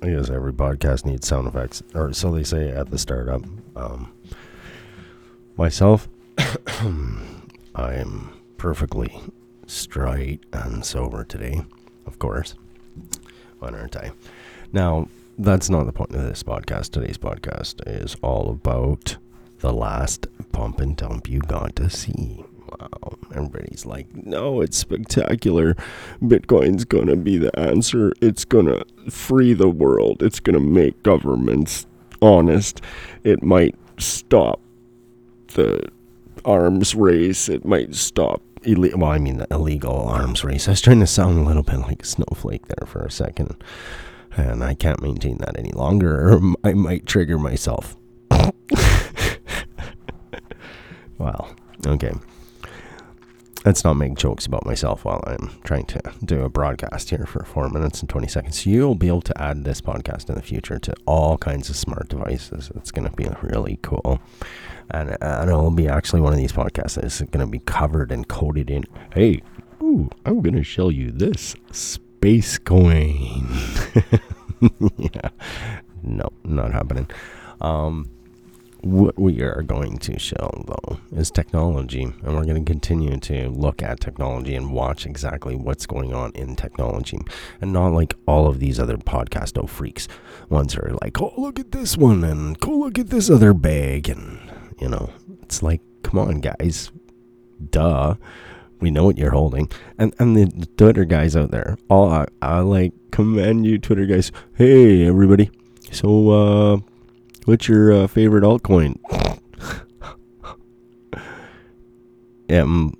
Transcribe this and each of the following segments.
I guess every podcast needs sound effects, or so they say at the startup. Um, myself, I'm perfectly straight and sober today, of course. Why aren't I? Now, that's not the point of this podcast. Today's podcast is all about the last pump and dump you got to see. Wow. Everybody's like, no, it's spectacular. Bitcoin's going to be the answer. It's going to free the world. It's going to make governments honest. It might stop the arms race. It might stop. Well, I mean, the illegal arms race. I was trying to sound a little bit like a snowflake there for a second. And I can't maintain that any longer, or I might trigger myself. wow. Okay let's not make jokes about myself while I'm trying to do a broadcast here for four minutes and 20 seconds. You'll be able to add this podcast in the future to all kinds of smart devices. It's going to be really cool. And, and it'll be actually one of these podcasts that's going to be covered and coated in, hey, ooh, I'm going to show you this space coin. yeah. No, not happening. Um, what we are going to show, though, is technology. And we're going to continue to look at technology and watch exactly what's going on in technology. And not like all of these other podcasto freaks. Ones are like, oh, look at this one, and go look at this other bag. And, you know, it's like, come on, guys. Duh. We know what you're holding. And and the, Twitter guys out there, all I, I like commend you, Twitter guys. Hey, everybody. So, uh, What's your uh, favorite altcoin? um,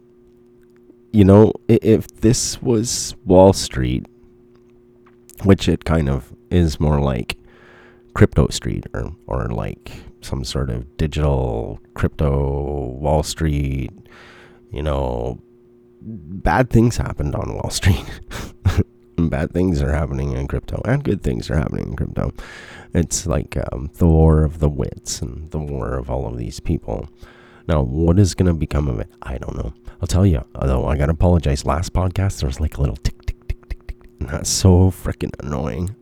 you know, if this was Wall Street, which it kind of is more like crypto street or, or like some sort of digital crypto Wall Street, you know, bad things happened on Wall Street. bad things are happening in crypto and good things are happening in crypto. It's like um, the war of the wits and the war of all of these people. Now, what is going to become of it? I don't know. I'll tell you, although I got to apologize. Last podcast, there was like a little tick, tick, tick, tick, tick. And that's so freaking annoying.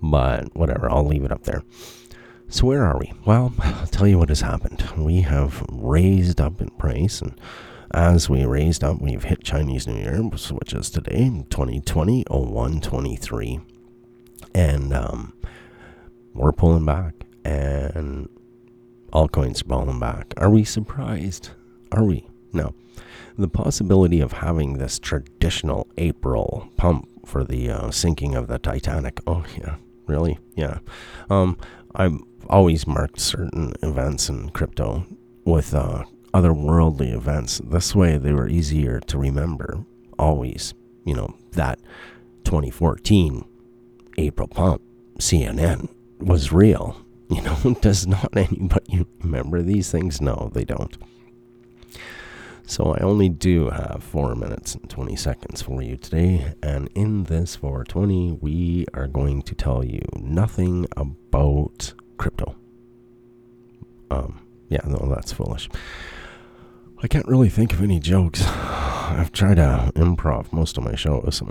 But whatever, I'll leave it up there. So, where are we? Well, I'll tell you what has happened. We have raised up in price, and as we raised up, we've hit Chinese New Year, which is today, 2020 0123. And um, we're pulling back and altcoins are pulling back. Are we surprised? Are we? No. The possibility of having this traditional April pump for the uh, sinking of the Titanic. Oh, yeah. Really? Yeah. Um, I've always marked certain events in crypto with uh, otherworldly events. This way, they were easier to remember. Always, you know, that 2014 April pump, CNN was real. You know, does not anybody remember these things? No, they don't. So I only do have 4 minutes and 20 seconds for you today, and in this 420, we are going to tell you nothing about crypto. Um, yeah, no, that's foolish. I can't really think of any jokes. I've tried to improv most of my shows,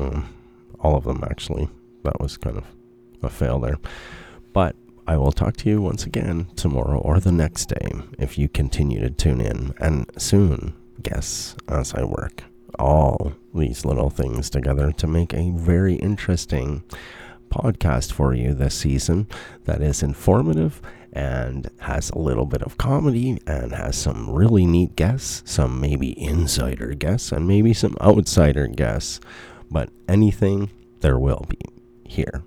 all of them actually. That was kind of a fail there. But I will talk to you once again tomorrow or the next day if you continue to tune in. And soon, guess, as I work all these little things together to make a very interesting podcast for you this season that is informative and has a little bit of comedy and has some really neat guests, some maybe insider guests, and maybe some outsider guests. But anything there will be here